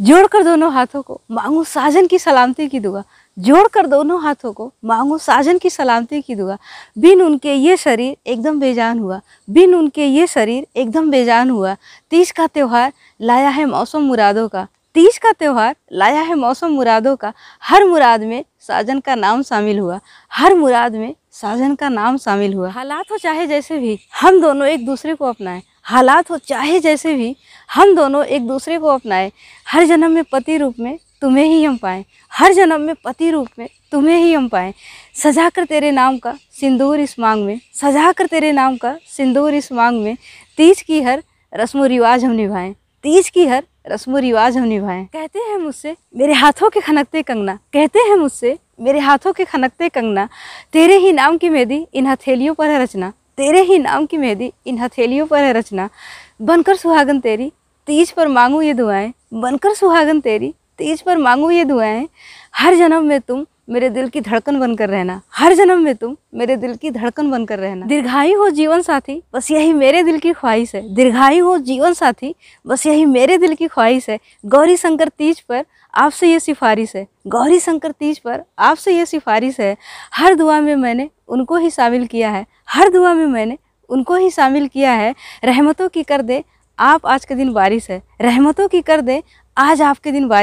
जोड़कर दोनों हाथों को मांगू साजन की सलामती की दुआ। जोड़कर दोनों हाथों को मांगू साजन की सलामती की दुआ। बिन उनके ये शरीर एकदम बेजान हुआ। बिन उनके ये शरीर एकदम बेजान हुआ। तीज का त्यौहार लाया है मौसम मुरादों का। तीज का त्यौहार लाया है मौसम मुरादों का। हर मुराद में साजन का नाम शामिल हुआ। हर मुराद में साजन का नाम शामिल हुआ। हालात हो चाहे जैसे भी हम दोनों एक दूसरे को अपनाएँ। हालात हो, चाहे जैसे भी, हम दोनों एक दूसरे को अपनाएँ। हर जन्म में पति रूप में तुम्हें ही हम पाएँ। हर जन्म में पति रूप में तुम्हें ही हम पाएँ। सजा कर तेरे नाम का सिंदूर इस मांग में सजा कर तेरे नाम का सिंदूर इस मांग में। तीज की हर रस्म रिवाज हम निभाएँ। तीज की हर रस्म रिवाज हम निभाएँ। कहते हैं मुझसे, मेरे हाथों के खनकते कंगना। कहते हैं मुझसे, मेरे हाथों के खनकते कंगना। तेरे ही नाम की मेहंदी इन हथेलियों पर है रचना। तेरे ही नाम की मेहंदी इन हथेलियों पर है रचना। बनकर सुहागन तेरी, तीज पर मांगू ये दुआएँ। बनकर सुहागन तेरी, तीज पर मांगू ये दुआएँ। हर जन्म में तुम मेरे दिल की धड़कन बनकर रहना। हर जन्म में तुम मेरे दिल की धड़कन बनकर रहना। दीर्घायु हो जीवन साथी, बस यही मेरे दिल की ख्वाहिश है। दीर्घायु हो जीवन साथी, बस यही मेरे दिल की ख्वाहिश है। गौरी शंकर तीज पर आपसे ये सिफारिश है। गौरी शंकर तीज पर आपसे ये सिफारिश है। हर दुआ में मैंने उनको ही शामिल किया है। हर दुआ में मैंने उनको ही शामिल किया है। रहमतों की कर दे आप आज के दिन बारिश है। रहमतों की कर दे आज आपके दिन बारिश